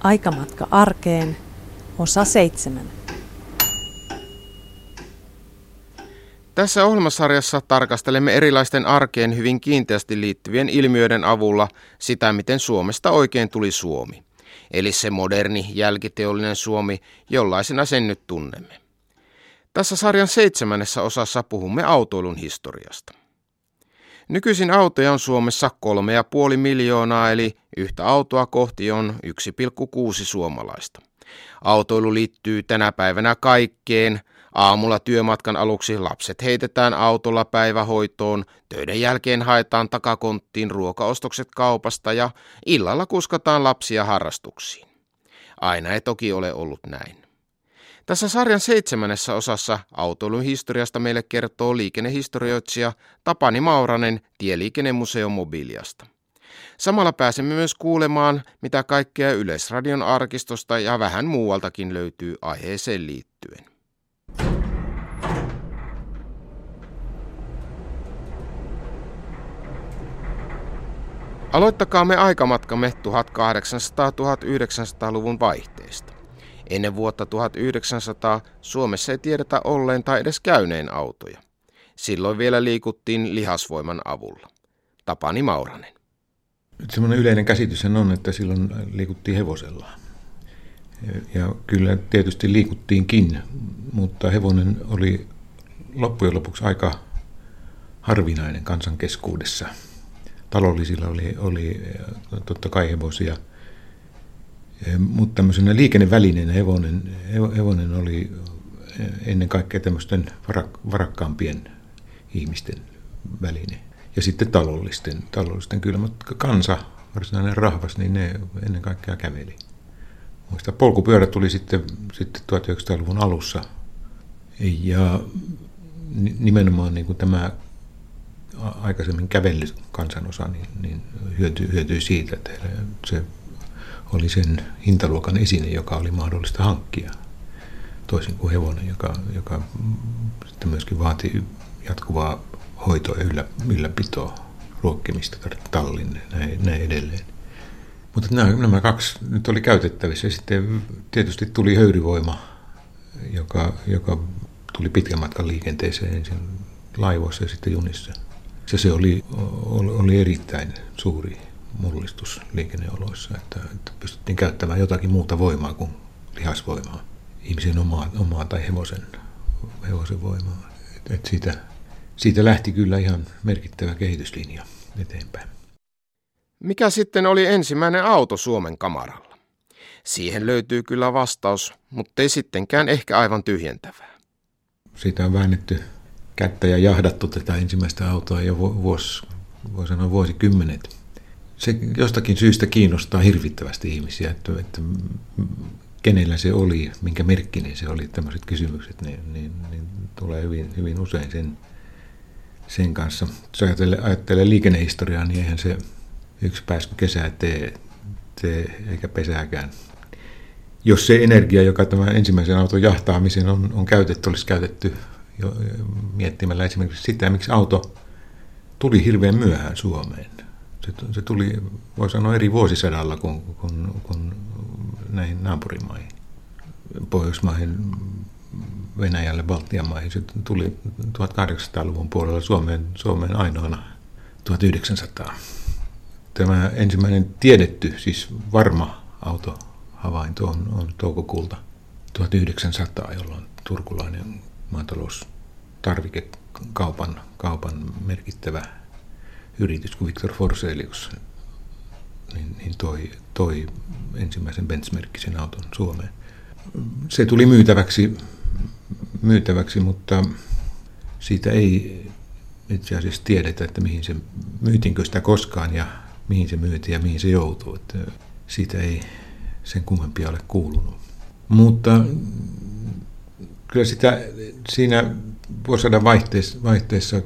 Aikamatka arkeen, osa seitsemän. Tässä ohjelmasarjassa tarkastelemme erilaisten arkeen hyvin kiinteästi liittyvien ilmiöiden avulla sitä, miten Suomesta oikein tuli Suomi. Eli se moderni, jälkiteollinen Suomi, jollaisena sen nyt tunnemme. Tässä sarjan seitsemännessä osassa puhumme autoilun historiasta. Nykyisin autoja on Suomessa 3,5 miljoonaa, eli yhtä autoa kohti on 1,6 suomalaista. Autoilu liittyy tänä päivänä kaikkeen. Aamulla työmatkan aluksi lapset heitetään autolla päivähoitoon, töiden jälkeen haetaan takakonttiin ruokaostokset kaupasta ja illalla kuskataan lapsia harrastuksiin. Aina ei toki ole ollut näin. Tässä sarjan seitsemännessä osassa autoilun historiasta meille kertoo liikennehistorioitsija Tapani Mauranen Tieliikennemuseo Mobiliasta. Samalla pääsemme myös kuulemaan, mitä kaikkea Yleisradion arkistosta ja vähän muualtakin löytyy aiheeseen liittyen. Aloittakaamme aikamatkamme 1800-1900-luvun vaihteesta. Ennen vuotta 1900 Suomessa ei tiedetä olleen tai edes käyneen autoja. Silloin vielä liikuttiin lihasvoiman avulla. Tapani Mauranen. Semmoinen yleinen käsitys on, että silloin liikuttiin hevosella. Ja kyllä tietysti liikuttiinkin, mutta hevonen oli loppujen lopuksi aika harvinainen kansan keskuudessa. Talollisilla oli, oli totta kai hevosia – mutta tämmöisenä liikennevälineenä hevonen, hevonen oli ennen kaikkea tämmöisten varakkaampien ihmisten väline. Ja sitten talollisten, talollisten kyllä, mutta kansa, varsinainen rahvas, niin ne ennen kaikkea käveli. Muista polkupyörä tuli sitten, sitten 1900-luvun alussa. Ja nimenomaan niin kuin tämä aikaisemmin kävellyt kansanosa niin, niin hyötyi, hyötyi siitä, että se oli sen hintaluokan esine, joka oli mahdollista hankkia. Toisin kuin hevonen, joka, joka sitten myöskin vaati jatkuvaa hoitoa ja yllä, ylläpitoa, ruokkimista, tallin näin, näin edelleen. Mutta nämä, nämä kaksi nyt oli käytettävissä. Sitten tietysti tuli höyryvoima, joka, joka tuli pitkän matkan liikenteeseen ensin laivoissa ja sitten junissa. Ja se oli, oli erittäin suuri mullistus liikenneoloissa, että, että pystyttiin käyttämään jotakin muuta voimaa kuin lihasvoimaa, ihmisen omaa, omaa tai hevosen, hevosen voimaa. Et, et siitä, siitä lähti kyllä ihan merkittävä kehityslinja eteenpäin. Mikä sitten oli ensimmäinen auto Suomen kamaralla? Siihen löytyy kyllä vastaus, mutta ei sittenkään ehkä aivan tyhjentävää. Siitä on väännetty kättä ja jahdattu tätä ensimmäistä autoa jo vuosi, voi sanoa vuosikymmenet se jostakin syystä kiinnostaa hirvittävästi ihmisiä, että, että kenellä se oli, minkä merkkinen se oli, tämmöiset kysymykset, niin, niin, niin tulee hyvin, hyvin usein sen, sen kanssa. Jos ajattelee, ajattelee liikennehistoriaa, niin eihän se yksi pääsky kesää tee, tee eikä pesääkään. Jos se energia, joka tämän ensimmäisen auton jahtaamiseen on, on käytetty, olisi käytetty jo, miettimällä esimerkiksi sitä, miksi auto tuli hirveän myöhään Suomeen – se, se tuli, voi sanoa, eri vuosisadalla kuin, kuin, kuin näihin naapurimaihin. Pohjoismaihin, Venäjälle, Baltian maihin. Se tuli 1800-luvun puolella Suomeen, Suomeen ainoana 1900. Tämä ensimmäinen tiedetty, siis varma autohavainto on, on toukokuulta 1900, jolloin turkulainen maataloustarvikekaupan kaupan merkittävä yritys kuin Victor Forselius niin, niin toi, toi ensimmäisen benchmerkkisen auton Suomeen. Se tuli myytäväksi, myytäväksi, mutta siitä ei itse asiassa tiedetä, että mihin se, myytiinkö sitä koskaan ja mihin se myytiin ja mihin se joutuu. Että siitä ei sen kummempia ole kuulunut. Mutta kyllä sitä siinä vuosisadan vaihteessa, vaihteessa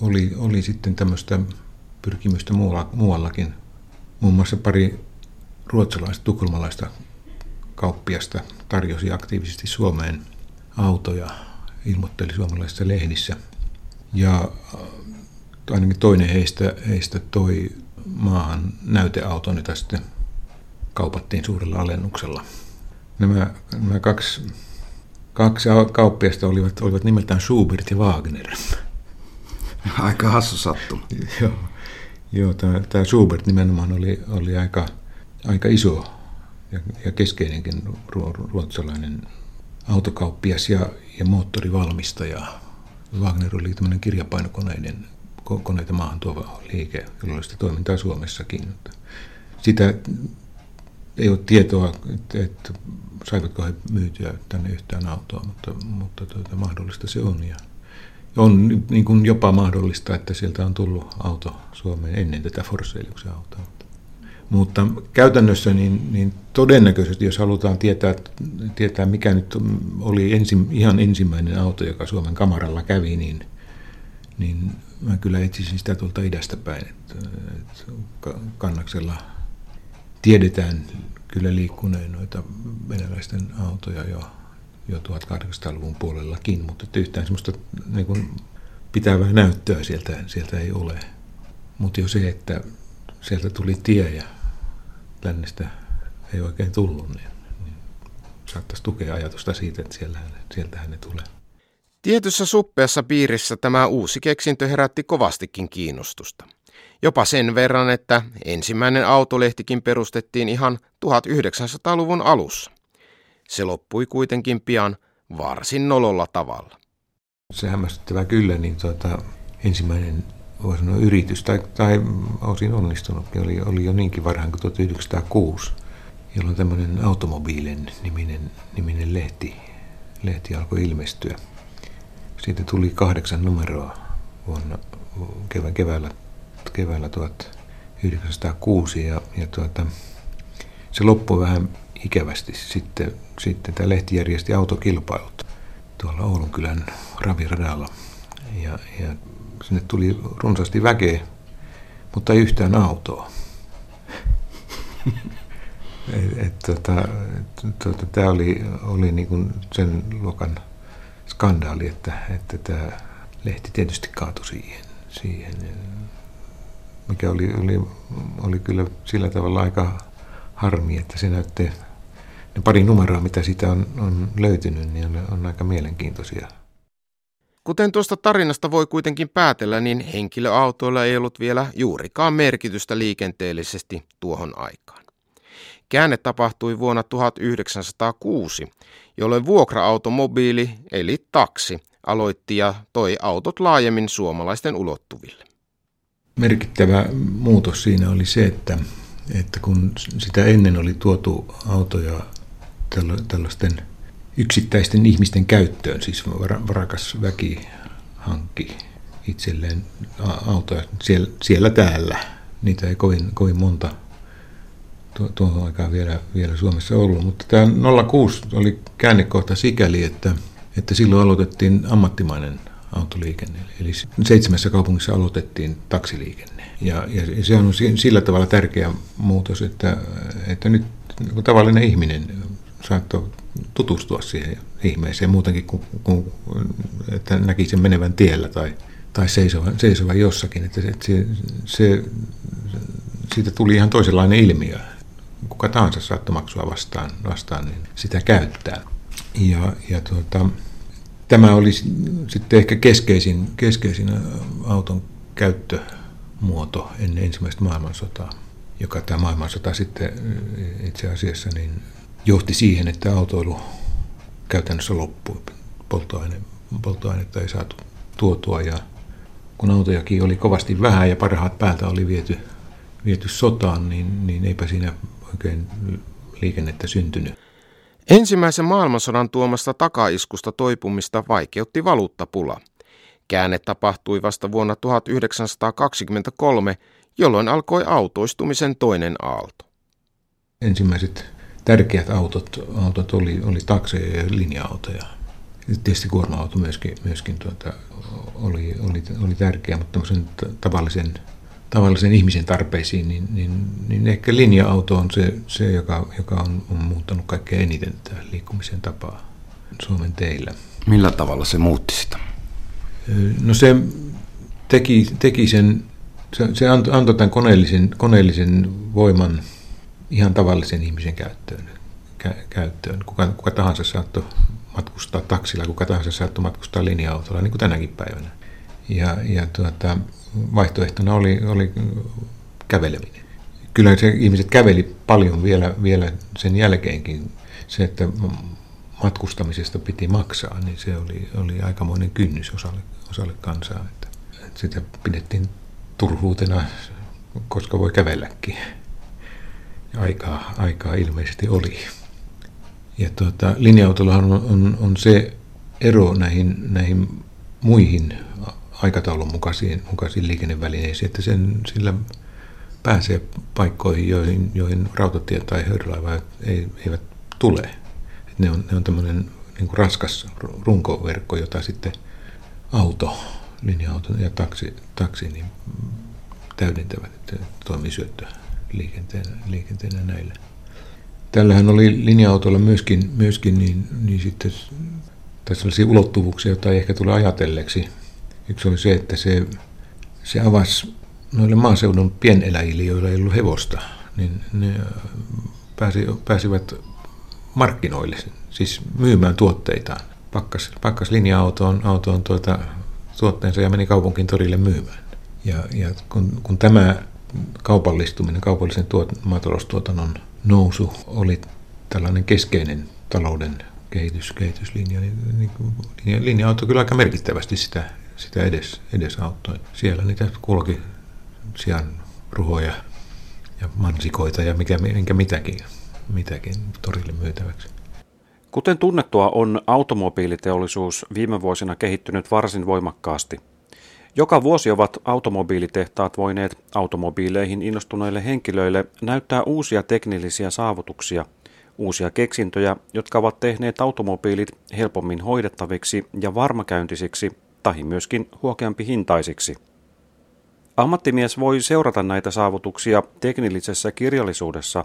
oli, oli sitten tämmöistä pyrkimystä muualla, muuallakin. Muun muassa pari ruotsalaista, tukholmalaista kauppiasta tarjosi aktiivisesti Suomeen autoja, ilmoitteli suomalaisissa lehdissä. Ja äh, ainakin toinen heistä, heistä toi maahan näyteauton, jota sitten kaupattiin suurella alennuksella. Nämä, nämä kaksi, kaksi kauppiasta olivat, olivat nimeltään Schubert ja Wagner. Aika hassu sattuma. Joo, joo tämä, Schubert nimenomaan oli, oli aika, aika iso ja, ja keskeinenkin ruotsalainen autokauppias ja, ja moottorivalmistaja. Wagner oli tämmöinen kirjapainokoneiden koneita maahan tuova liike, jolla oli toimintaa Suomessakin. Sitä ei ole tietoa, että, että saivatko he myytyä tänne yhtään autoa, mutta, mutta tuota, mahdollista se on. Ja on niin kuin jopa mahdollista, että sieltä on tullut auto Suomeen ennen tätä Forseliuksen autoa. Mutta käytännössä niin, niin todennäköisesti, jos halutaan tietää, tietää, mikä nyt oli ensi, ihan ensimmäinen auto, joka Suomen kamaralla kävi, niin, niin mä kyllä etsisin sitä tuolta idästä päin. Että, että kannaksella tiedetään kyllä liikkuneen noita venäläisten autoja jo, jo 1800-luvun puolellakin, mutta yhtään semmoista niin kuin pitävää näyttöä sieltä, sieltä ei ole. Mutta jo se, että sieltä tuli tie ja lännestä ei oikein tullut, niin, niin saattaisi tukea ajatusta siitä, että siellä, sieltähän ne tulee. Tietyssä suppeassa piirissä tämä uusi keksintö herätti kovastikin kiinnostusta. Jopa sen verran, että ensimmäinen autolehtikin perustettiin ihan 1900-luvun alussa. Se loppui kuitenkin pian varsin nololla tavalla. Se hämmästyttävä kyllä, niin tuota, ensimmäinen voi sanoa yritys, tai, tai osin onnistunutkin, oli, oli jo niinkin varhain kuin 1906, jolloin tämmöinen Automobiilen niminen, niminen lehti, lehti alkoi ilmestyä. Siitä tuli kahdeksan numeroa vuonna kevä, keväällä, keväällä 1906 ja, ja tuota, se loppui vähän ikävästi. Sitten, sitten tämä lehti järjesti autokilpailut tuolla Oulunkylän raviradalla ja, ja sinne tuli runsaasti väkeä, mutta ei yhtään autoa. tota, tota, tämä oli, oli niin sen luokan skandaali, että, että tämä lehti tietysti kaatui siihen, siihen mikä oli, oli, oli kyllä sillä tavalla aika harmi, että se näytti, ne pari numeroa, mitä siitä on, on löytynyt, niin on, on aika mielenkiintoisia. Kuten tuosta tarinasta voi kuitenkin päätellä, niin henkilöautoilla ei ollut vielä juurikaan merkitystä liikenteellisesti tuohon aikaan. Käänne tapahtui vuonna 1906, jolloin vuokra-automobiili eli taksi aloitti ja toi autot laajemmin suomalaisten ulottuville. Merkittävä muutos siinä oli se, että, että kun sitä ennen oli tuotu autoja tällaisten yksittäisten ihmisten käyttöön, siis varakas väki hankki itselleen autoja siellä, siellä täällä. Niitä ei kovin, kovin monta tuohon aikaan vielä, vielä Suomessa ollut, mutta tämä 06 oli käännekohta sikäli, että, että silloin aloitettiin ammattimainen autoliikenne. Eli seitsemässä kaupungissa aloitettiin taksiliikenne. Ja, ja se on sillä tavalla tärkeä muutos, että, että nyt niin tavallinen ihminen saattoi tutustua siihen ihmeeseen muutenkin kuin, kuin että näki sen menevän tiellä tai, tai seisovan, seisovan jossakin. Että se, se, se, siitä tuli ihan toisenlainen ilmiö. Kuka tahansa saattoi maksua vastaan, vastaan niin sitä käyttää. Ja, ja tuota, tämä oli sitten ehkä keskeisin, keskeisin auton käyttömuoto ennen ensimmäistä maailmansotaa, joka tämä maailmansota sitten itse asiassa niin johti siihen, että autoilu käytännössä loppui. Polttoaine, polttoainetta ei saatu tuotua ja kun autojakin oli kovasti vähän ja parhaat päältä oli viety, viety sotaan, niin, niin eipä siinä oikein liikennettä syntynyt. Ensimmäisen maailmansodan tuomasta takaiskusta toipumista vaikeutti valuuttapula. Käänne tapahtui vasta vuonna 1923, jolloin alkoi autoistumisen toinen aalto. Ensimmäiset tärkeät autot, autot oli, oli takseja ja linja-autoja. Tietysti kuorma-auto myöskin, myöskin tuota, oli, oli, oli tärkeä, mutta tavallisen, tavallisen ihmisen tarpeisiin, niin, niin, niin ehkä linja-auto on se, se joka, joka on, on muuttanut kaikkein eniten tätä liikkumisen tapaa Suomen teillä. Millä tavalla se muutti sitä? No se teki, teki sen, se, se antoi, tämän koneellisen, koneellisen voiman – ihan tavallisen ihmisen käyttöön. Kä- käyttöön. Kuka, kuka tahansa saattoi matkustaa taksilla, kuka tahansa saattoi matkustaa linja-autolla, niin kuin tänäkin päivänä. Ja, ja tuota, vaihtoehtona oli, oli käveleminen. Kyllä se ihmiset käveli paljon vielä, vielä sen jälkeenkin. Se, että matkustamisesta piti maksaa, niin se oli, oli aikamoinen kynnys osalle, osalle kansaa. Että, että sitä pidettiin turhuutena, koska voi kävelläkin. Aikaa, aikaa ilmeisesti oli. Ja tuota, linja-autollahan on, on, on se ero näihin, näihin muihin aikataulun mukaisiin, mukaisiin liikennevälineisiin, että sen, sillä pääsee paikkoihin, joihin, joihin rautatie tai höyrylaiva ei, eivät tule. Et ne on, ne on tämmöinen niin raskas runkoverkko, jota sitten auto, linja-auto ja taksi, taksi niin täydentävät, että toimii syöttö liikenteenä, liikenteenä näillä. Tällähän oli linja-autolla myöskin, myöskin niin, niin sitten tässä sellaisia ulottuvuuksia, joita ei ehkä tule ajatelleeksi. Yksi oli se, että se, se avasi noille maaseudun pieneläjille, joilla ei ollut hevosta, niin ne pääsi, pääsivät markkinoille, siis myymään tuotteitaan. Pakkas, pakkas linja-autoon autoon tuota, tuotteensa ja meni kaupunkin torille myymään. Ja, ja kun, kun tämä kaupallistuminen, kaupallisen tuot, maataloustuotannon nousu oli tällainen keskeinen talouden kehitys, kehityslinja, niin, niin linja-auto kyllä aika merkittävästi sitä, sitä edes, edes auttoi. Siellä niitä kulki sijaan ruhoja ja mansikoita ja mikä, minkä mitäkin, mitäkin torille myytäväksi. Kuten tunnettua on automobiiliteollisuus viime vuosina kehittynyt varsin voimakkaasti. Joka vuosi ovat automobiilitehtaat voineet automobiileihin innostuneille henkilöille näyttää uusia teknillisiä saavutuksia, uusia keksintöjä, jotka ovat tehneet automobiilit helpommin hoidettaviksi ja varmakäyntisiksi tai myöskin huokeampi hintaisiksi. Ammattimies voi seurata näitä saavutuksia teknillisessä kirjallisuudessa,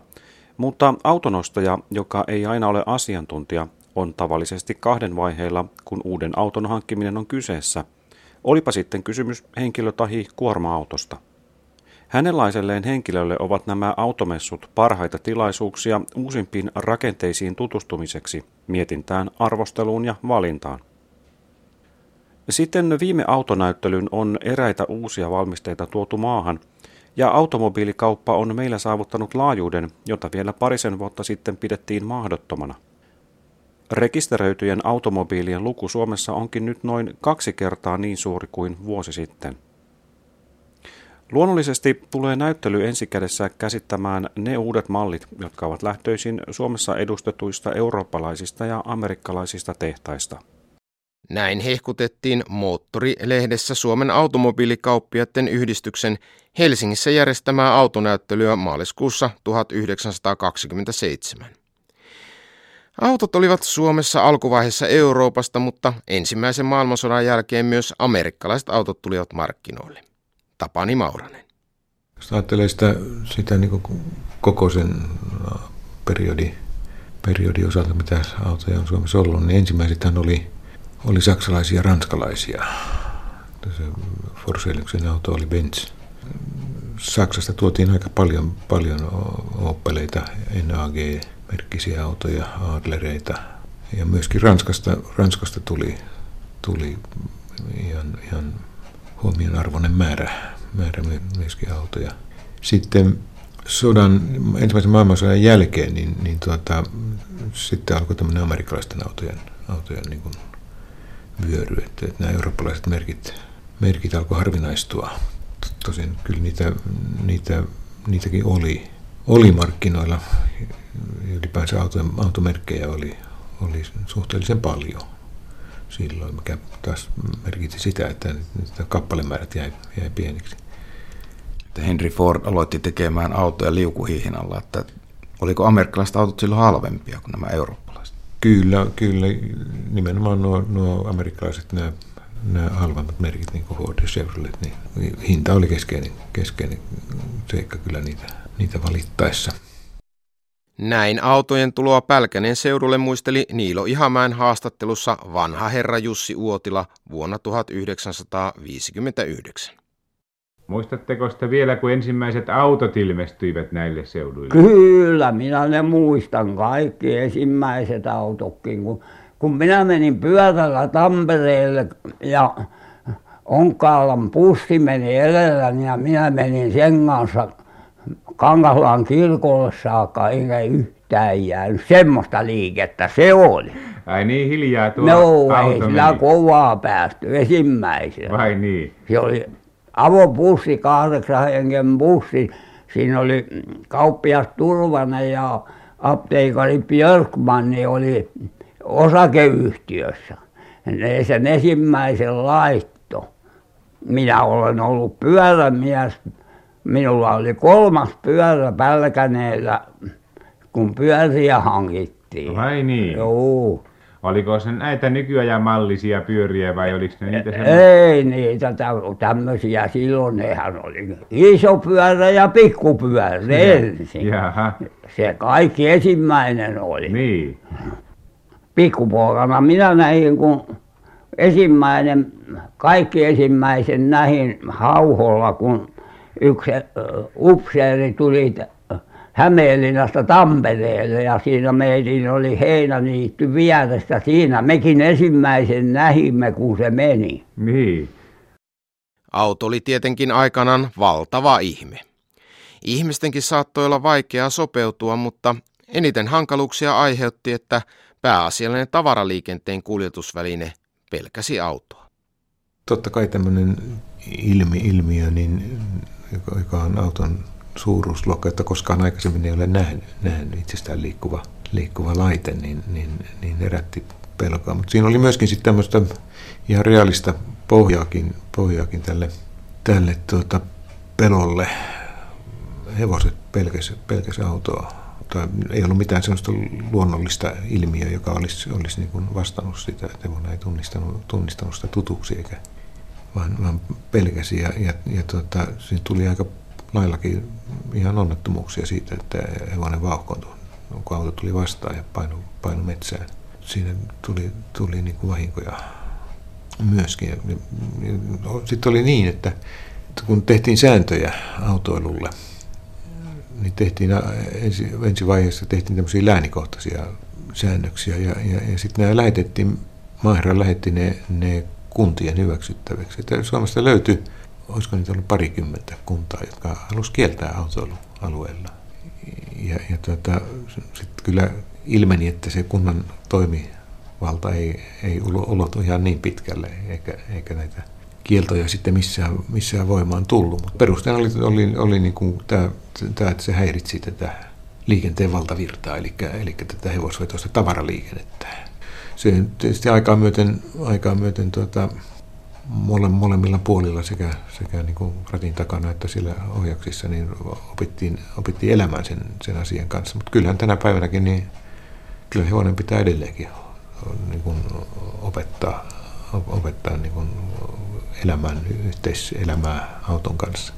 mutta autonostaja, joka ei aina ole asiantuntija, on tavallisesti kahden vaiheilla, kun uuden auton hankkiminen on kyseessä. Olipa sitten kysymys henkilö- tai kuorma-autosta. Hänenlaiselleen henkilölle ovat nämä automessut parhaita tilaisuuksia uusimpiin rakenteisiin tutustumiseksi, mietintään, arvosteluun ja valintaan. Sitten viime autonäyttelyn on eräitä uusia valmisteita tuotu maahan, ja automobiilikauppa on meillä saavuttanut laajuuden, jota vielä parisen vuotta sitten pidettiin mahdottomana. Rekisteröityjen automobiilien luku Suomessa onkin nyt noin kaksi kertaa niin suuri kuin vuosi sitten. Luonnollisesti tulee näyttely ensikädessä käsittämään ne uudet mallit, jotka ovat lähtöisin Suomessa edustetuista eurooppalaisista ja amerikkalaisista tehtaista. Näin hehkutettiin Moottori-lehdessä Suomen automobiilikauppiaiden yhdistyksen Helsingissä järjestämää autonäyttelyä maaliskuussa 1927. Autot olivat Suomessa alkuvaiheessa Euroopasta, mutta ensimmäisen maailmansodan jälkeen myös amerikkalaiset autot tulivat markkinoille. Tapani Mauranen. Jos ajattelee sitä, sitä niin koko sen periodi, periodi osalta, mitä autoja on Suomessa ollut, niin ensimmäisethän oli oli saksalaisia ja ranskalaisia. Se Forselyksen auto oli Benz. Saksasta tuotiin aika paljon, paljon Opeleita, NAG-merkkisiä autoja, Adlereita. Ja myöskin Ranskasta, Ranskasta tuli, tuli ihan, ihan huomionarvoinen määrä, määrä myöskin autoja. Sitten sodan, ensimmäisen maailmansodan jälkeen, niin, niin tuota, sitten alkoi tämmöinen amerikkalaisten autojen, autojen niin kuin vyöry, että, että nämä eurooppalaiset merkit, merkit alkoi harvinaistua. Tosin kyllä niitä, niitä, niitäkin oli, oli markkinoilla, ylipäänsä auto, automerkkejä oli, oli suhteellisen paljon silloin, mikä taas merkitsi sitä, että, että kappalemäärät jäi, jäi pieniksi. Henry Ford aloitti tekemään autoja liukuhiihin alla, että oliko amerikkalaiset autot silloin halvempia kuin nämä eurooppalaiset? Kyllä, kyllä. Nimenomaan nuo, nuo amerikkalaiset, nämä, nämä halvemmat merkit, niin kuin Ford ja Chevrolet, niin hinta oli keskeinen, keskeinen seikka kyllä niitä, niitä valittaessa. Näin autojen tuloa Pälkänen seudulle muisteli Niilo Ihamäen haastattelussa vanha herra Jussi Uotila vuonna 1959. Muistatteko sitä vielä, kun ensimmäiset autot ilmestyivät näille seuduille? Kyllä, minä ne muistan kaikki ensimmäiset autotkin, kun kun minä menin pyörällä Tampereelle ja Onkaalan pussi meni edelläni ja minä menin sen kanssa Kangaslaan kirkolle saakka enkä yhtään jäänyt semmoista liikettä se oli. Ai niin hiljaa tuo no ei sillä meni. kovaa päästy ensimmäisenä. Vai niin? Se oli avopussi kahdeksan hengen bussi. Siinä oli kauppias Turvanen ja apteekari Björkman oli osakeyhtiössä. Ne sen ensimmäisen laittoi minä olen ollut pyörämies minulla oli kolmas pyörä Pälkäneellä kun pyöriä hankittiin. Vai niin. Juu. Olikos ne näitä nykyajan mallisia pyöriä vai oliko ne niitä semmoisia? ei niitä - tämmöisiä silloin nehän oli iso pyörä ja pikkupyörä ensin. Jaha. Se kaikki ensimmäinen oli. Niin. Pikkupoikana minä näin kun ensimmäinen kaikki ensimmäisen näin Hauholla kun yksi upseeri tuli Hämeenlinnasta Tampereelle ja siinä meidän oli heinäniitty vieressä siinä mekin ensimmäisen näimme kun se meni niin Auto oli tietenkin aikanaan valtava ihme. Ihmistenkin saattoi olla vaikeaa sopeutua, mutta eniten hankaluuksia aiheutti, että pääasiallinen tavaraliikenteen kuljetusväline pelkäsi autoa. Totta kai tämmöinen ilmi, ilmiö, niin, joka, joka on auton suuruusluokka, että koskaan aikaisemmin ei ole nähnyt, nähnyt itsestään liikkuva, liikkuva laite, niin, niin, niin herätti pelkoa. Mutta siinä oli myöskin sitten tämmöistä ihan realista pohjaakin, pohjaakin tälle, tälle tuota, pelolle. Hevoset pelkäs, pelkäs autoa. Tai ei ollut mitään sellaista luonnollista ilmiöä, joka olisi, olisi niin kuin vastannut sitä, että ei tunnistanut, tunnistanut sitä tutuksi eikä vaan, vaan pelkäsi. Ja, ja, ja tuota, siinä tuli aika laillakin ihan onnettomuuksia siitä, että hevonen vauhkoontui, kun auto tuli vastaan ja painu, painu metsään. Siinä tuli, tuli niin kuin vahinkoja myöskin. Sitten oli niin, että kun tehtiin sääntöjä autoilulle, niin tehtiin ensi, ensi vaiheessa tehtiin tämmöisiä läänikohtaisia säännöksiä ja, ja, ja sitten nämä lähetettiin, Maahra lähetti ne, ne kuntien hyväksyttäväksi. Että Suomesta löytyi, olisiko niitä ollut parikymmentä kuntaa, jotka halusivat kieltää autoilu alueella. Ja, ja tuota, sitten kyllä ilmeni, että se kunnan toimivalta ei, ei ulotu ihan niin pitkälle, eikä, eikä näitä kieltoja sitten missään, missään voimaan tullut. Mutta perusteena oli, oli, oli niin kuin tämä, tämä, että se häiritsi tätä liikenteen valtavirtaa, eli, eli tätä hevosvetoista tavaraliikennettä. Se tietysti aikaa myöten, aikaa myöten tuota, mole, molemmilla puolilla sekä, sekä niin kuin ratin takana että siellä ohjauksissa niin opittiin, opittiin elämään sen, sen asian kanssa. Mutta kyllähän tänä päivänäkin niin kyllä hevonen pitää edelleenkin niin kuin opettaa, opettaa niin kuin elämään, yhteiselämää auton kanssa.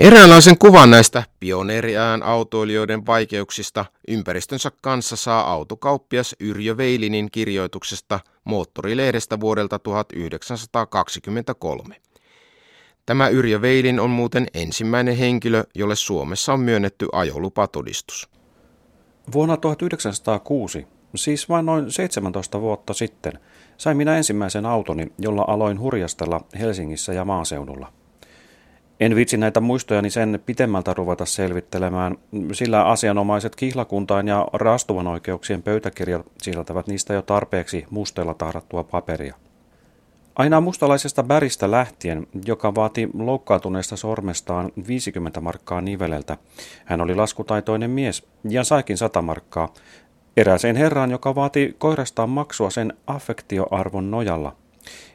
Eräänlaisen kuvan näistä pioneeriään autoilijoiden vaikeuksista ympäristönsä kanssa saa autokauppias Yrjö Veilinin kirjoituksesta Moottorilehdestä vuodelta 1923. Tämä Yrjö Veilin on muuten ensimmäinen henkilö, jolle Suomessa on myönnetty ajolupatodistus. Vuonna 1906, siis vain noin 17 vuotta sitten, sain minä ensimmäisen autoni, jolla aloin hurjastella Helsingissä ja maaseudulla. En vitsi näitä muistojani sen pitemmältä ruveta selvittelemään, sillä asianomaiset kihlakuntain ja raastuvan oikeuksien pöytäkirjat sisältävät niistä jo tarpeeksi mustella tahrattua paperia. Aina mustalaisesta bäristä lähtien, joka vaati loukkaantuneesta sormestaan 50 markkaa niveleltä, hän oli laskutaitoinen mies ja saikin 100 markkaa, erääseen herraan, joka vaati koirastaan maksua sen affektioarvon nojalla.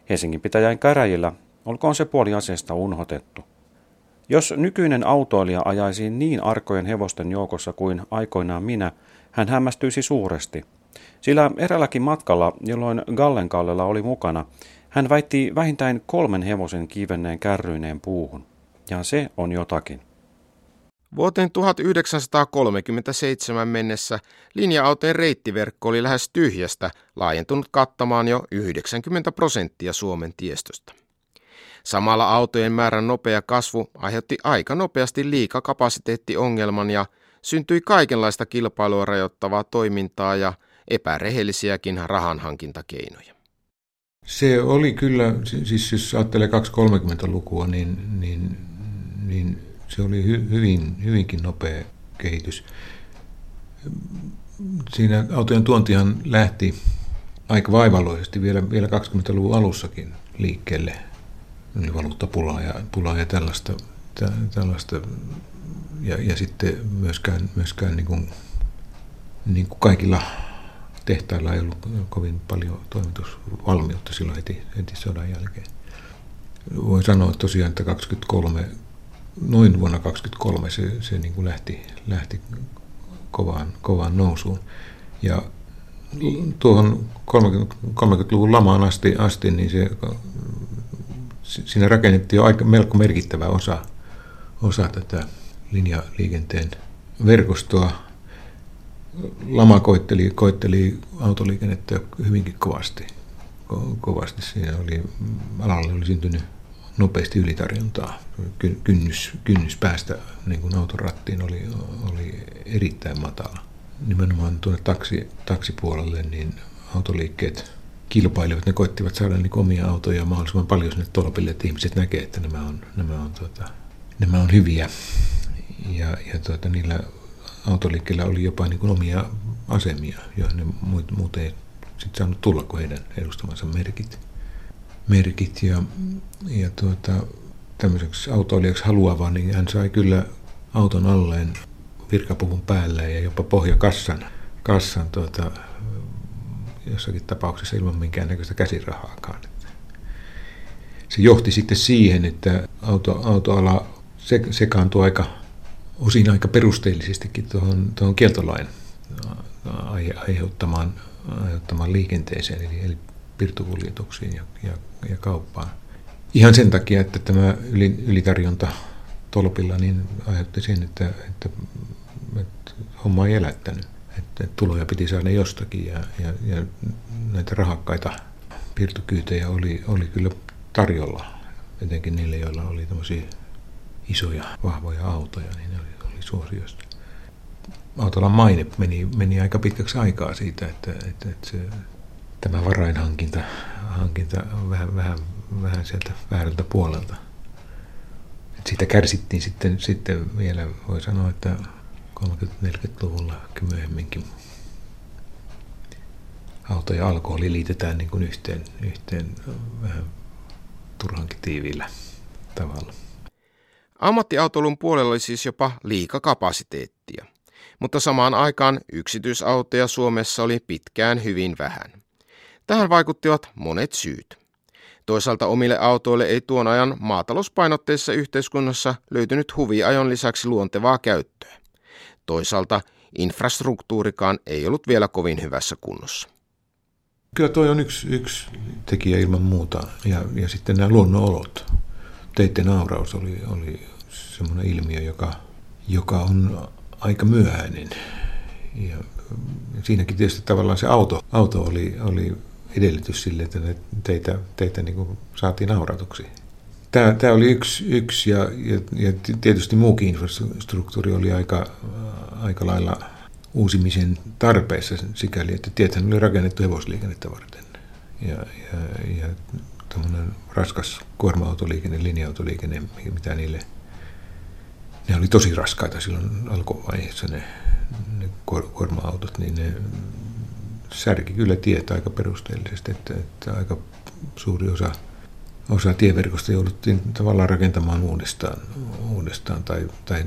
Helsingin pitäjän käräjillä, olkoon se puoli asiasta unhotettu. Jos nykyinen autoilija ajaisi niin arkojen hevosten joukossa kuin aikoinaan minä, hän hämmästyisi suuresti. Sillä eräälläkin matkalla, jolloin Gallenkallella oli mukana, hän väitti vähintään kolmen hevosen kivenneen kärryineen puuhun. Ja se on jotakin. Vuoteen 1937 mennessä linja-autojen reittiverkko oli lähes tyhjästä, laajentunut kattamaan jo 90 prosenttia Suomen tiestöstä. Samalla autojen määrän nopea kasvu aiheutti aika nopeasti liikakapasiteettiongelman ja syntyi kaikenlaista kilpailua rajoittavaa toimintaa ja epärehellisiäkin rahanhankintakeinoja. Se oli kyllä, siis jos ajattelee 230-lukua, niin, niin, niin se oli hy, hyvin, hyvinkin nopea kehitys. Siinä autojen tuontihan lähti aika vaivalloisesti vielä, vielä 20-luvun alussakin liikkeelle. Oli valuuttapulaa ja, pulaa ja tällaista, tällaista. Ja, ja sitten myöskään, myöskään niin kuin, niin kuin kaikilla tehtailla ei ollut kovin paljon toimitusvalmiutta silloin heti, heti sodan jälkeen. Voin sanoa tosiaan, että 23, noin vuonna 2023 se, se niin kuin lähti, lähti kovaan, kovaan nousuun. Ja tuohon 30-luvun lamaan asti, asti niin se, siinä rakennettiin jo aika melko merkittävä osa, osa tätä linjaliikenteen verkostoa lama koitteli, koitteli autoliikennettä hyvinkin kovasti. Ko, kovasti siinä oli, alalle oli syntynyt nopeasti ylitarjontaa. Kynnys, kynnys päästä niin kuin auton rattiin oli, oli erittäin matala. Nimenomaan tuonne taksi, taksipuolelle niin autoliikkeet kilpailivat, ne koittivat saada niin omia autoja mahdollisimman paljon sinne tolpille, että ihmiset näkee, että nämä on, nämä on, tuota, nämä on hyviä. Ja, ja tuota, niillä autoliikkeellä oli jopa niin kuin omia asemia, joihin ne muut ei sit saanut tulla kuin heidän edustamansa merkit. merkit ja, ja tuota, tämmöiseksi autoilijaksi haluava, niin hän sai kyllä auton alleen virkapuvun päälle ja jopa pohjakassan kassan, tuota, jossakin tapauksessa ilman minkäännäköistä käsirahaakaan. Se johti sitten siihen, että auto, autoala sekaantui aika osin aika perusteellisestikin tuohon, tuohon kieltolain aiheuttamaan, aiheuttamaan liikenteeseen, eli, eli pirtukuljetuksiin ja, ja, ja kauppaan. Ihan sen takia, että tämä yli, ylitarjonta tolpilla niin aiheutti sen, että, että, että homma ei elättänyt. Että tuloja piti saada jostakin ja, ja, ja näitä rahakkaita pirtukyytejä oli, oli kyllä tarjolla, etenkin niille, joilla oli tämmöisiä isoja, vahvoja autoja, niin ne oli, oli suosiosta. Autolan maine meni, meni aika pitkäksi aikaa siitä, että, että, että se, tämä varainhankinta hankinta vähän, vähän, vähän sieltä väärältä puolelta. Et siitä kärsittiin sitten, sitten vielä, voi sanoa, että 30-40-luvulla myöhemminkin auto ja alkoholi liitetään niin kuin yhteen, yhteen vähän turhankin tiiviillä tavalla. Ammattiautoilun puolella oli siis jopa liikakapasiteettia, mutta samaan aikaan yksityisautoja Suomessa oli pitkään hyvin vähän. Tähän vaikuttivat monet syyt. Toisaalta omille autoille ei tuon ajan maatalouspainotteisessa yhteiskunnassa löytynyt huviajon lisäksi luontevaa käyttöä. Toisaalta infrastruktuurikaan ei ollut vielä kovin hyvässä kunnossa. Kyllä tuo on yksi, yksi tekijä ilman muuta ja, ja sitten nämä luonnonolot teitten auraus oli, oli semmoinen ilmiö, joka, joka on aika myöhäinen. Ja siinäkin tietysti tavallaan se auto, auto oli, oli edellytys sille, että ne teitä, teitä niin kuin saatiin auratuksi. Tämä, tämä oli yksi, yksi ja, ja, ja tietysti muukin infrastruktuuri oli aika, aika lailla uusimisen tarpeessa sikäli, että tiethän oli rakennettu hevosliikennettä varten. Ja, ja, ja tuommoinen raskas kuorma-autoliikenne, linja-autoliikenne, mitä niille, ne oli tosi raskaita silloin alkuvaiheessa ne, ne kuorma-autot, niin ne särki kyllä tietä aika perusteellisesti, että, että aika suuri osa, osa tieverkosta jouduttiin tavallaan rakentamaan uudestaan, uudestaan tai, tai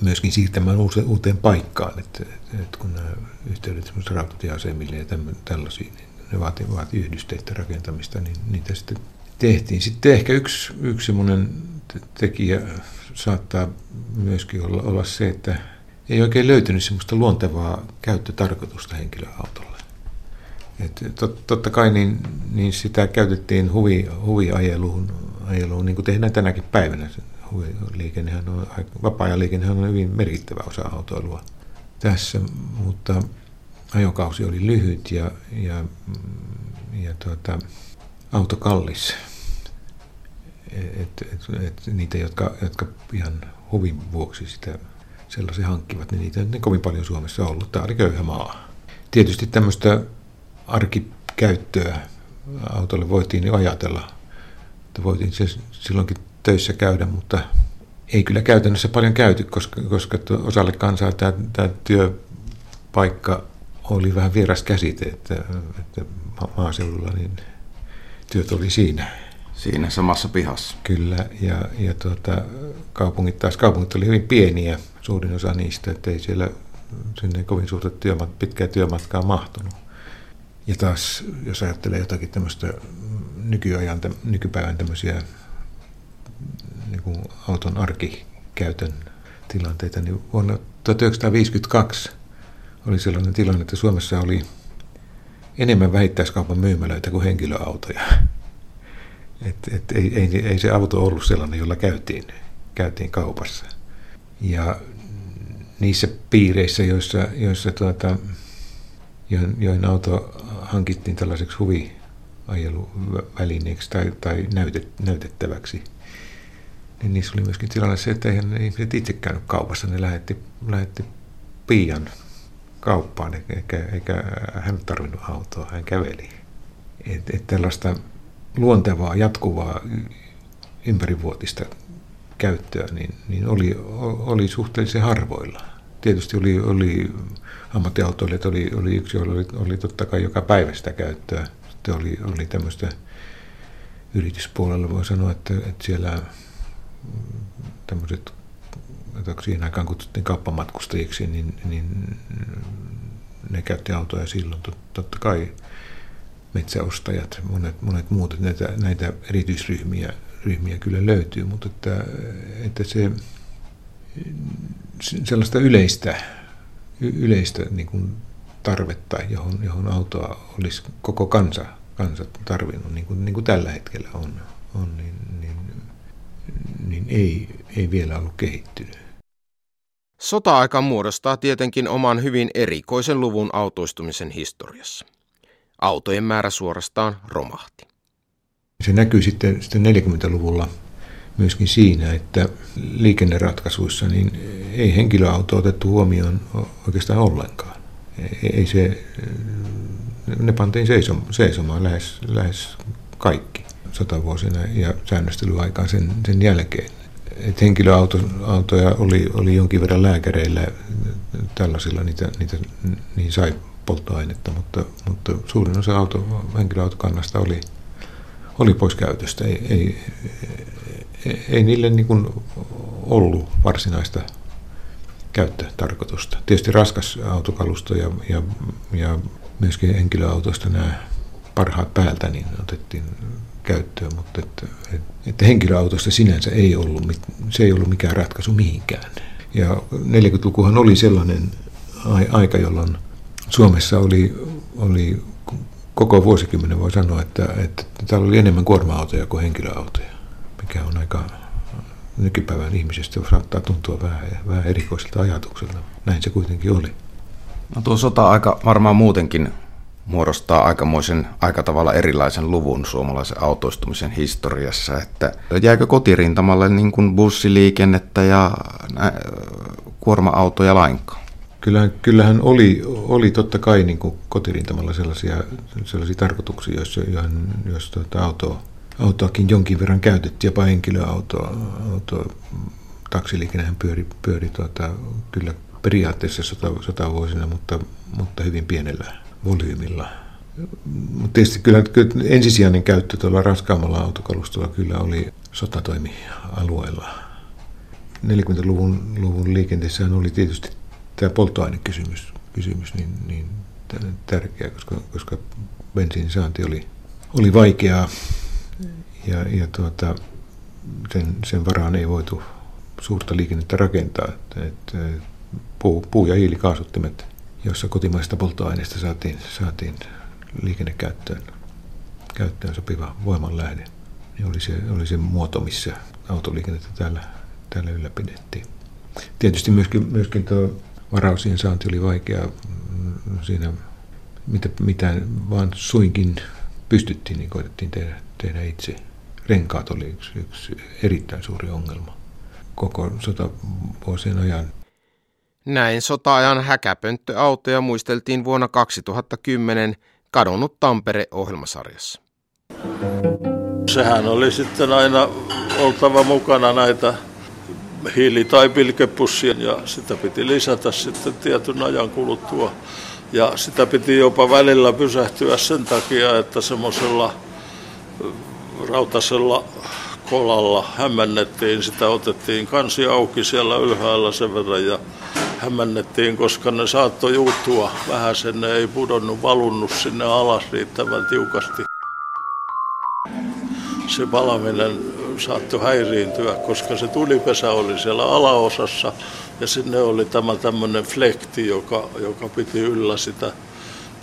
myöskin siirtämään uuteen paikkaan, että, että kun nämä yhteydet rautatieasemille ja tällaisiin, niin ne vaati, vaati yhdisteiden rakentamista, niin niitä sitten tehtiin. Sitten ehkä yksi, yksi semmoinen tekijä saattaa myöskin olla, olla se, että ei oikein löytynyt semmoista luontevaa käyttötarkoitusta henkilöautolle. Et tot, totta kai niin, niin sitä käytettiin huvi, huviajeluun, ajeluun, niin kuin tehdään tänäkin päivänä. Huviliikennehän on, vapaa-ajan on hyvin merkittävä osa autoilua tässä, mutta ajokausi oli lyhyt ja, ja, ja tuota, auto kallis. että et, et niitä, jotka, jotka ihan huvin vuoksi sitä sellaisen hankkivat, niin niitä ei kovin paljon Suomessa ollut. Tämä oli köyhä maa. Tietysti tämmöistä arkikäyttöä autolle voitiin jo ajatella, että voitiin se silloinkin töissä käydä, mutta ei kyllä käytännössä paljon käyty, koska, koska osalle kansaa tämä, tämä työpaikka oli vähän vieras käsite, että, että maaseudulla niin työt oli siinä. Siinä samassa pihassa. Kyllä, ja, ja tuota, kaupungit taas, kaupungit oli hyvin pieniä, suurin osa niistä, että ei siellä sinne kovin suurta työmat, pitkää työmatkaa mahtunut. Ja taas, jos ajattelee jotakin tämmöistä nykyajan, nykypäivän tämmöisiä niin kuin auton arkikäytön tilanteita, niin vuonna 1952 oli sellainen tilanne, että Suomessa oli enemmän vähittäiskaupan myymälöitä kuin henkilöautoja. Et, et ei, ei, ei se auto ollut sellainen, jolla käytiin, käytiin kaupassa. Ja niissä piireissä, joissa, joissa tuota, joihin, auto hankittiin tällaiseksi huviajeluvälineeksi tai, tai näytet, näytettäväksi, niin niissä oli myöskin tilanne se, että eihän ihmiset itse käynyt kaupassa, ne lähetti, lähetti piian kauppaan, eikä, eikä hän tarvinnut autoa, hän käveli. Et, et tällaista luontevaa, jatkuvaa, ympärivuotista käyttöä, niin, niin oli, oli suhteellisen harvoilla. Tietysti oli, oli ammattiautoilijat oli, oli yksi, jolla oli, oli totta kai joka päivä sitä käyttöä. Sitten oli, oli tämmöistä yrityspuolella, voi sanoa, että, että siellä tämmöiset, joita siihen aikaan kutsuttiin kauppamatkustajiksi, niin, niin ne käytti autoja silloin. Totta kai metsäostajat, monet, monet muut, näitä, näitä erityisryhmiä ryhmiä kyllä löytyy, mutta että, että se sellaista yleistä, yleistä niin kuin tarvetta, johon, johon autoa olisi koko kansa, kansa tarvinnut, niin kuin, niin kuin tällä hetkellä on, on niin, niin, niin ei, ei vielä ollut kehittynyt. Sota-aika muodostaa tietenkin oman hyvin erikoisen luvun autoistumisen historiassa. Autojen määrä suorastaan romahti. Se näkyy sitten, sitten 40-luvulla myöskin siinä, että liikenneratkaisuissa niin ei henkilöauto otettu huomioon oikeastaan ollenkaan. Ei se, ne pantiin seisomaan lähes, lähes kaikki sotavuosina ja säännöstelyaikaan sen, sen jälkeen. Et henkilöautoja oli, oli jonkin verran lääkäreillä, tällaisilla niitä, niitä, niin sai polttoainetta, mutta, mutta suurin osa auto, henkilöautokannasta oli, oli pois käytöstä. Ei, ei, ei, niille niin kuin ollut varsinaista käyttötarkoitusta. Tietysti raskas autokalusto ja, ja, ja myöskin henkilöautoista nämä parhaat päältä niin otettiin käyttöön, mutta että, että henkilöautosta sinänsä ei ollut, se ei ollut mikään ratkaisu mihinkään. Ja 40-lukuhan oli sellainen aika, jolloin Suomessa oli, oli koko vuosikymmenen voi sanoa, että, että täällä oli enemmän kuorma-autoja kuin henkilöautoja, mikä on aika nykypäivän ihmisestä saattaa tuntua vähän, vähän erikoiselta ajatukselta. Näin se kuitenkin oli. No tuo sota-aika varmaan muutenkin muodostaa aikamoisen aika tavalla erilaisen luvun suomalaisen autoistumisen historiassa, että jääkö kotirintamalle niin kuin bussiliikennettä ja kuorma-autoja lainkaan? Kyllähän, kyllähän oli, oli totta kai niin kuin kotirintamalla sellaisia, sellaisia tarkoituksia, joissa, jos tuota autoa, autoakin jonkin verran käytettiin, jopa henkilöautoa. Autoa, taksiliikennehän pyöri, pyöri tuota, kyllä periaatteessa sota, sotavuosina, mutta, mutta hyvin pienellä volyymilla. Mutta tietysti kyllä, kyllä ensisijainen käyttö tuolla raskaammalla autokalustolla kyllä oli sotatoimialueella. 40-luvun luvun liikenteessähän oli tietysti tämä polttoainekysymys kysymys niin, niin tärkeä, koska, koska bensiinin saanti oli, oli vaikeaa ja, ja tuota, sen, sen varaan ei voitu suurta liikennettä rakentaa. Että puu, puu- ja hiilikaasuttimet, joissa kotimaista polttoaineista saatiin, saatiin liikennekäyttöön käyttöön sopiva voimanlähde, niin oli se, oli se muoto, missä autoliikennettä täällä, täällä ylläpidettiin. Tietysti myöskin, myöskin tuo varausien saanti oli vaikea siinä, mitä, mitä vaan suinkin pystyttiin, niin koitettiin tehdä, tehdä itse. Renkaat oli yksi, yksi erittäin suuri ongelma koko sotavuosien ajan. Näin sota-ajan häkäpönttöautoja muisteltiin vuonna 2010 kadonnut Tampere-ohjelmasarjassa. Sehän oli sitten aina oltava mukana näitä hiili- tai pilkepussia ja sitä piti lisätä sitten tietyn ajan kuluttua. Ja sitä piti jopa välillä pysähtyä sen takia, että semmoisella rautasella kolalla hämmennettiin, sitä otettiin kansi auki siellä ylhäällä sen verran ja hämmennettiin, koska ne saattoi juuttua vähän sen, ne ei pudonnut, valunnut sinne alas riittävän tiukasti. Se palaminen saattoi häiriintyä, koska se tulipesä oli siellä alaosassa ja sinne oli tämä tämmöinen flekti, joka, joka piti yllä sitä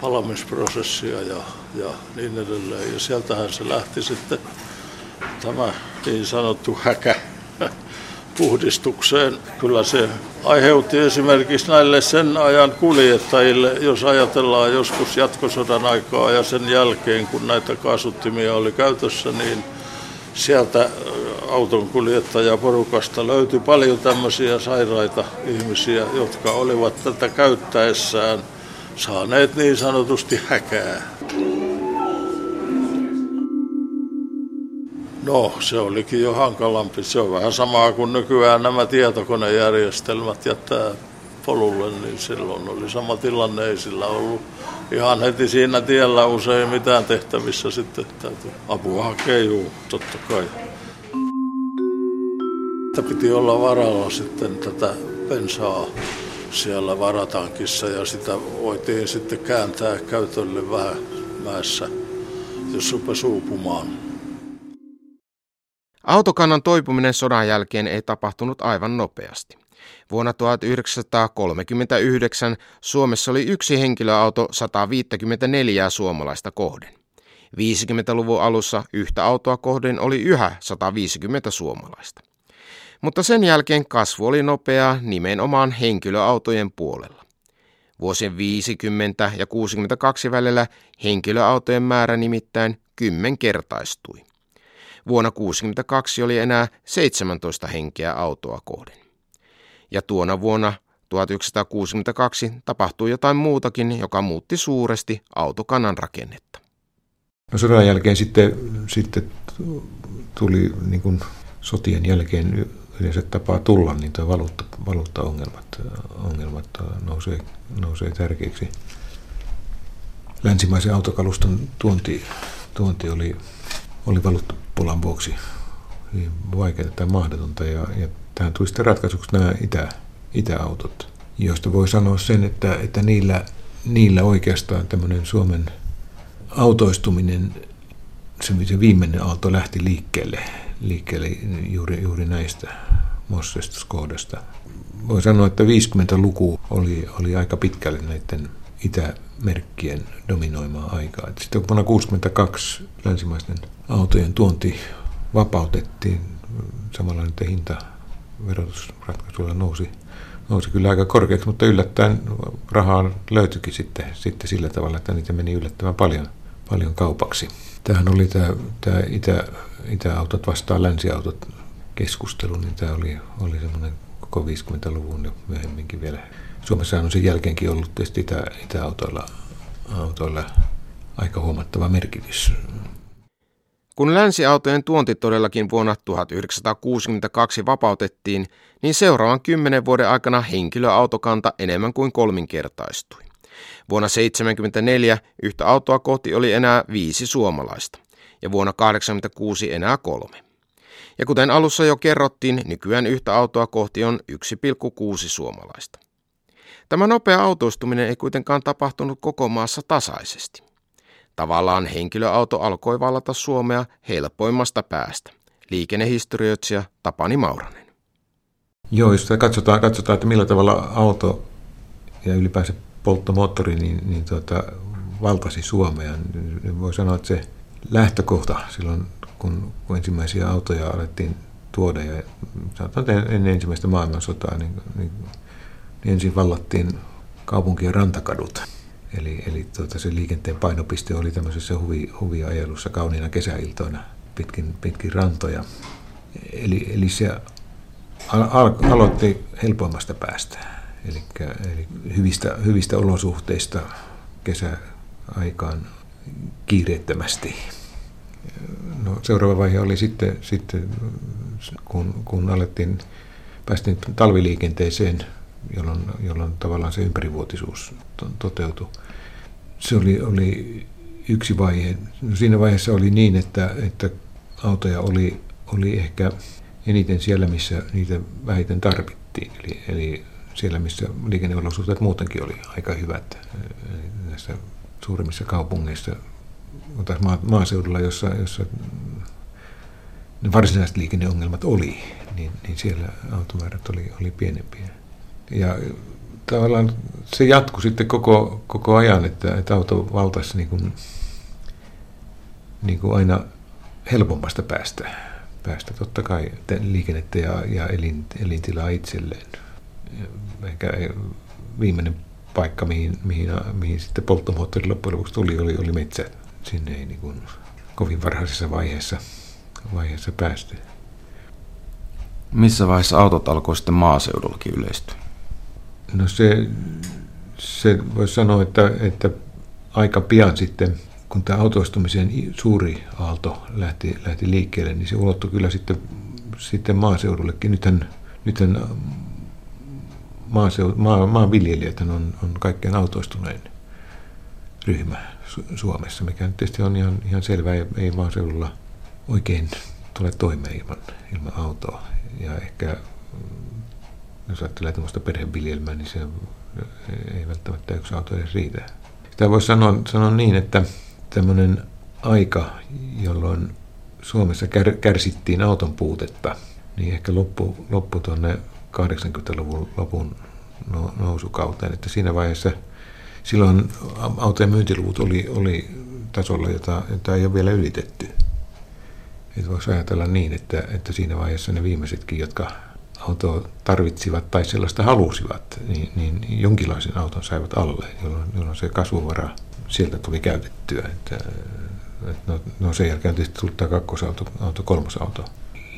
palamisprosessia ja, ja niin edelleen. Ja sieltähän se lähti sitten tämä niin sanottu häkä puhdistukseen. Kyllä se aiheutti esimerkiksi näille sen ajan kuljettajille, jos ajatellaan joskus jatkosodan aikaa ja sen jälkeen, kun näitä kaasuttimia oli käytössä, niin sieltä auton kuljettajaporukasta löytyi paljon tämmöisiä sairaita ihmisiä, jotka olivat tätä käyttäessään saaneet niin sanotusti häkää. No, se olikin jo hankalampi. Se on vähän samaa kuin nykyään nämä tietokonejärjestelmät jättää polulle, niin silloin oli sama tilanne, ei sillä ollut ihan heti siinä tiellä usein mitään tehtävissä sitten täytyy apua hakea, juu, totta kai. Piti olla varalla sitten tätä bensaa siellä varatankissa ja sitä voitiin sitten kääntää käytölle vähän mäessä, jos rupesi uupumaan. Autokannan toipuminen sodan jälkeen ei tapahtunut aivan nopeasti. Vuonna 1939 Suomessa oli yksi henkilöauto 154 suomalaista kohden. 50-luvun alussa yhtä autoa kohden oli yhä 150 suomalaista. Mutta sen jälkeen kasvu oli nopeaa nimenomaan henkilöautojen puolella. Vuosien 50 ja 62 välillä henkilöautojen määrä nimittäin kymmenkertaistui. Vuonna 1962 oli enää 17 henkeä autoa kohden. Ja tuona vuonna 1962 tapahtui jotain muutakin, joka muutti suuresti autokannan rakennetta. No sodan jälkeen sitten, sitten tuli niin kuin sotien jälkeen yleensä tapaa tulla, niin tuo valuutta, valuuttaongelmat ongelmat nousee, nousee tärkeiksi. Länsimaisen autokaluston tuonti, tuonti oli, oli valuuttapulan vuoksi hyvin vaikeaa tai mahdotonta. Ja, ja tähän tuli sitten ratkaisuksi nämä itä, itäautot, joista voi sanoa sen, että, että niillä, niillä oikeastaan tämmöinen Suomen autoistuminen, se, viimeinen aalto lähti liikkeelle liikkeelle juuri, juuri näistä Mossesta Voi sanoa, että 50-luku oli, oli aika pitkälle näiden itämerkkien dominoimaa aikaa. Sitten vuonna 1962 länsimaisten autojen tuonti vapautettiin, samalla nyt hinta verotusratkaisuilla nousi, nousi kyllä aika korkeaksi, mutta yllättäen rahaa löytyikin sitten, sitten sillä tavalla, että niitä meni yllättävän paljon, paljon kaupaksi. Tämähän oli tämä, tämä itä, itäautot vastaan länsiautot keskustelu, niin tämä oli, oli semmoinen koko 50-luvun ja myöhemminkin vielä. Suomessa on sen jälkeenkin ollut tietysti itä, itäautoilla autoilla aika huomattava merkitys. Kun länsiautojen tuonti todellakin vuonna 1962 vapautettiin, niin seuraavan kymmenen vuoden aikana henkilöautokanta enemmän kuin kolminkertaistui. Vuonna 1974 yhtä autoa kohti oli enää viisi suomalaista ja vuonna 1986 enää kolme. Ja kuten alussa jo kerrottiin, nykyään yhtä autoa kohti on 1,6 suomalaista. Tämä nopea autoistuminen ei kuitenkaan tapahtunut koko maassa tasaisesti. Tavallaan henkilöauto alkoi vallata Suomea helpoimmasta päästä. Liikennehistorioitsija Tapani Mauranen. Joo, jos katsotaan, katsotaan, että millä tavalla auto ja ylipäänsä polttomoottori niin, niin tuota, valtasi Suomea, niin voi sanoa, että se lähtökohta silloin, kun, kun ensimmäisiä autoja alettiin tuoda ja sanotaan ennen ensimmäistä maailmansotaa, niin, niin, niin ensin vallattiin kaupunkien rantakadut. Eli, eli tuota, se liikenteen painopiste oli tämmöisessä huvi, huviajelussa kauniina kesäiltoina pitkin, pitkin rantoja. Eli, eli se al- aloitti helpoimmasta päästä, eli, eli hyvistä, hyvistä olosuhteista kesäaikaan kiireettömästi. No, seuraava vaihe oli sitten, sitten kun, kun alettiin, päästiin talviliikenteeseen, jolloin, jolloin tavallaan se ympärivuotisuus toteutui. Se oli, oli yksi vaihe. No, siinä vaiheessa oli niin, että, että autoja oli, oli ehkä eniten siellä, missä niitä vähiten tarvittiin. Eli, eli siellä, missä liikenneolosuhteet muutenkin oli aika hyvät. Eli näissä suurimmissa kaupungeissa, mutta maaseudulla, jossa, jossa ne varsinaiset liikenneongelmat oli, niin, niin siellä automäärät oli, oli pienempiä. Ja tavallaan se jatkui sitten koko, koko ajan, että, että auto valtaisi niin kuin, niin kuin aina helpommasta päästä, päästä totta kai liikennettä ja, ja elin, elintilaa itselleen. Ehkä viimeinen paikka, mihin, mihin, mihin sitten polttomoottori loppujen lopuksi tuli, oli, oli metsä. Sinne ei niin kuin kovin varhaisessa vaiheessa, vaiheessa päästy. Missä vaiheessa autot alkoi sitten maaseudullakin yleistyä? No se, se voisi sanoa, että, että aika pian sitten, kun tämä autoistumisen suuri aalto lähti, lähti liikkeelle, niin se ulottui kyllä sitten, sitten maaseudullekin. Nythän, nythän maaseud, maa, maanviljelijät on, on kaikkein autoistunein ryhmä Su- Suomessa, mikä nyt tietysti on ihan, ihan selvää, ei, ei maaseudulla oikein tule toimeen ilman, ilman autoa. Ja ehkä jos ajattelee tämmöistä perheviljelmää, niin se ei välttämättä yksi auto edes riitä. Sitä voisi sanoa, sanoa niin, että tämmöinen aika, jolloin Suomessa kär, kärsittiin auton puutetta, niin ehkä loppu, loppu tuonne 80-luvun lopun nousukauteen, että siinä vaiheessa silloin autojen myyntiluvut oli, oli tasolla, jota, jota ei ole vielä ylitetty. Että voisi ajatella niin, että, että siinä vaiheessa ne viimeisetkin, jotka autoa tarvitsivat tai sellaista halusivat, niin, niin jonkinlaisen auton saivat alle, jolloin, jolloin se kasvuvara sieltä tuli käytettyä. Että, että no, no sen jälkeen tietysti tuli tämä kakkosauto, auto, kolmosauto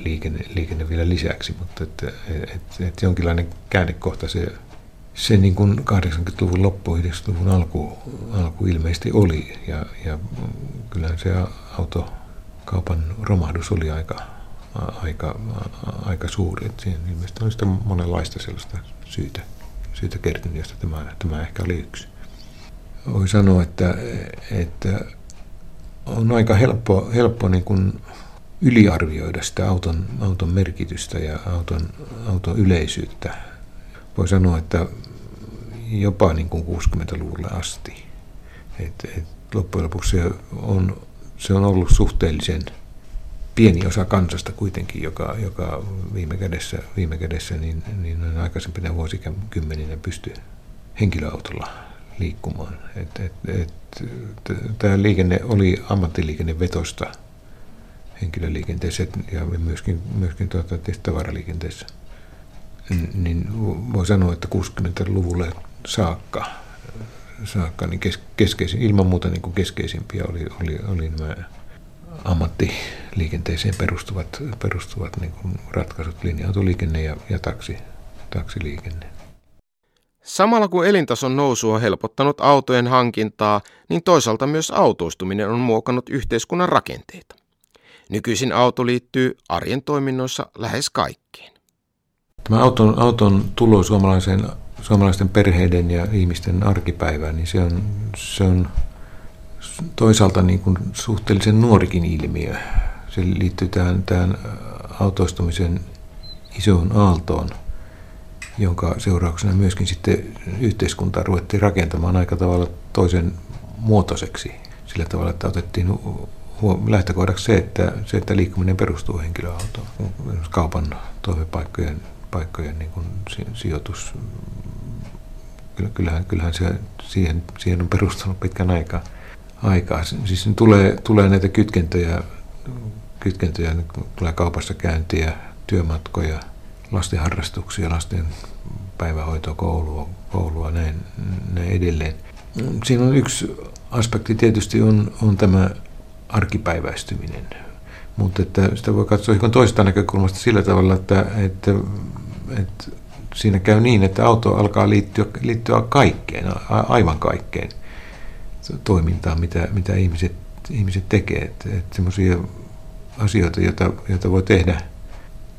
liikenne, liikenne vielä lisäksi, mutta että, että, että jonkinlainen käännekohta se, se niin kuin 80-luvun loppu, 90-luvun alku, alku ilmeisesti oli. Ja, ja kyllähän se autokaupan romahdus oli aika, aika, aika suuri. Että siihen ilmeisesti on sitä monenlaista sellaista syytä, syytä kertynyt, josta tämä, tämä ehkä oli yksi. Voi sanoa, että, että on aika helppo, helppo niin kuin yliarvioida sitä auton, auton merkitystä ja auton, auton yleisyyttä. Voi sanoa, että jopa niin kuin 60-luvulle asti. Et, et loppujen lopuksi se on, se on ollut suhteellisen pieni osa kansasta kuitenkin, joka, joka viime kädessä, viime kädessä niin, niin on aikaisempina vuosikymmeninä pysty henkilöautolla liikkumaan. Tämä liikenne oli ammattiliikennevetosta – henkilöliikenteessä ja myöskin, myöskin tuota, tavaraliikenteessä. Niin voi sanoa, että 60-luvulle saakka, saakka niin kes, keskeisin, ilman muuta niin kuin keskeisimpiä oli, oli, oli nämä ammattiliikenteeseen perustuvat, perustuvat niin kuin ratkaisut, linja-autoliikenne ja, ja taksi, taksiliikenne. Samalla kun elintason nousu on helpottanut autojen hankintaa, niin toisaalta myös autoistuminen on muokannut yhteiskunnan rakenteita. Nykyisin auto liittyy arjen toiminnoissa lähes kaikkeen. Tämä auton, auton tulo suomalaisen, suomalaisten perheiden ja ihmisten arkipäivään, niin se on, se on toisaalta niin kuin suhteellisen nuorikin ilmiö. Se liittyy tähän, tähän autoistumisen isoon aaltoon, jonka seurauksena myöskin sitten yhteiskuntaa ruvettiin rakentamaan aika tavalla toisen muotoiseksi. Sillä tavalla, että otettiin lähtökohdaksi se, että, se, että liikkuminen perustuu henkilöautoon. Kaupan toimipaikkojen paikkojen niin kuin sijoitus, kyllähän, kyllähän se siihen, siihen on perustunut pitkän aikaa. aikaa. Siis tulee, tulee näitä kytkentöjä, kytkentöjä, tulee kaupassa käyntiä, työmatkoja, lasten harrastuksia, lasten päivähoitoa, koulua, koulua näin, näin edelleen. Siinä on yksi aspekti tietysti on, on tämä arkipäiväistyminen. Mutta että sitä voi katsoa hiukan toista näkökulmasta sillä tavalla, että, että, että siinä käy niin, että auto alkaa liittyä, liittyä kaikkeen, aivan kaikkeen toimintaan, mitä, mitä ihmiset, ihmiset tekee. Että, että semmoisia asioita, joita, joita voi tehdä,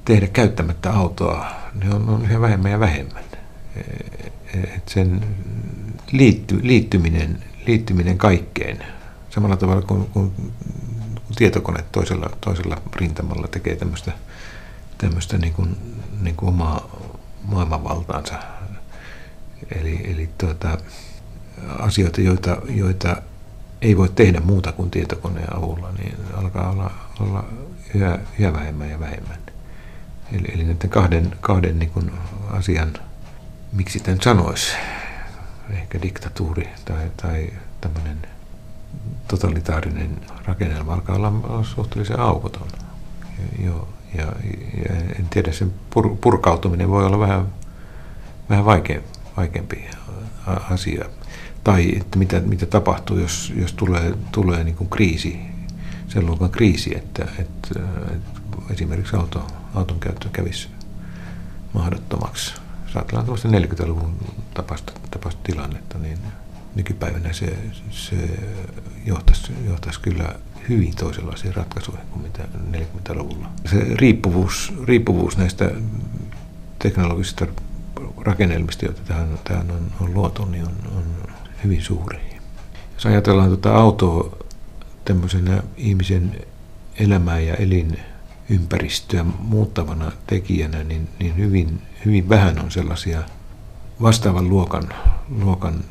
tehdä käyttämättä autoa, ne on, on yhä vähemmän ja vähemmän. E, e, että sen liitty, liittyminen, liittyminen kaikkeen, samalla tavalla kuin, kuin tietokone toisella, toisella rintamalla tekee tämmöistä, tämmöistä niin kuin, niin kuin omaa maailmanvaltaansa. Eli, eli tuota, asioita, joita, joita ei voi tehdä muuta kuin tietokoneen avulla, niin alkaa olla, olla yhä, yhä vähemmän ja vähemmän. Eli, eli näiden kahden, kahden niin kuin asian, miksi tämän sanoisi, ehkä diktatuuri tai, tai tämmöinen totalitaarinen rakennelma alkaa olla, suhteellisen aukoton. Jo, ja, ja en tiedä, sen pur, purkautuminen voi olla vähän, vähän vaikea, vaikeampi asia. Tai että mitä, mitä tapahtuu, jos, jos tulee, tulee niin kuin kriisi, sen luokan kriisi, että, että, että esimerkiksi auto, auton käyttö kävisi mahdottomaksi. Jos ajatellaan 40-luvun tapaista, tapaista tilannetta, niin nykypäivänä se, se johtaisi, johtaisi kyllä hyvin toisenlaisiin ratkaisuihin kuin mitä 40-luvulla. Se riippuvuus, riippuvuus näistä teknologisista rakennelmista, joita tähän, tähän on, on luotu, niin on, on hyvin suuri. Jos ajatellaan tuota autoa tämmöisenä ihmisen elämää ja elinympäristöä muuttavana tekijänä, niin, niin hyvin, hyvin vähän on sellaisia vastaavan luokan, luokan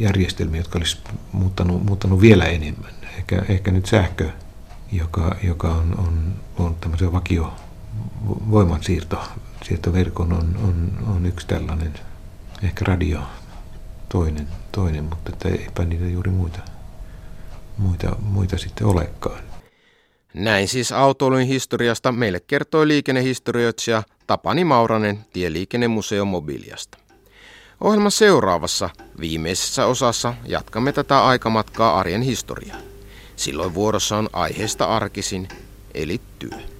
järjestelmiä, jotka olisi muuttanut, muuttanut vielä enemmän. Ehkä, ehkä nyt sähkö, joka, joka on, on, on tämmöisen vakio voimansiirto, siirtoverkon on, on, on yksi tällainen, ehkä radio toinen, toinen mutta että eipä niitä juuri muita, muita, muita sitten olekaan. Näin siis autoilun historiasta meille kertoi liikennehistorioitsija Tapani Mauranen Tieliikennemuseo Mobiliasta. Ohjelman seuraavassa, viimeisessä osassa, jatkamme tätä aikamatkaa arjen historiaa. Silloin vuorossa on aiheesta arkisin, eli työ.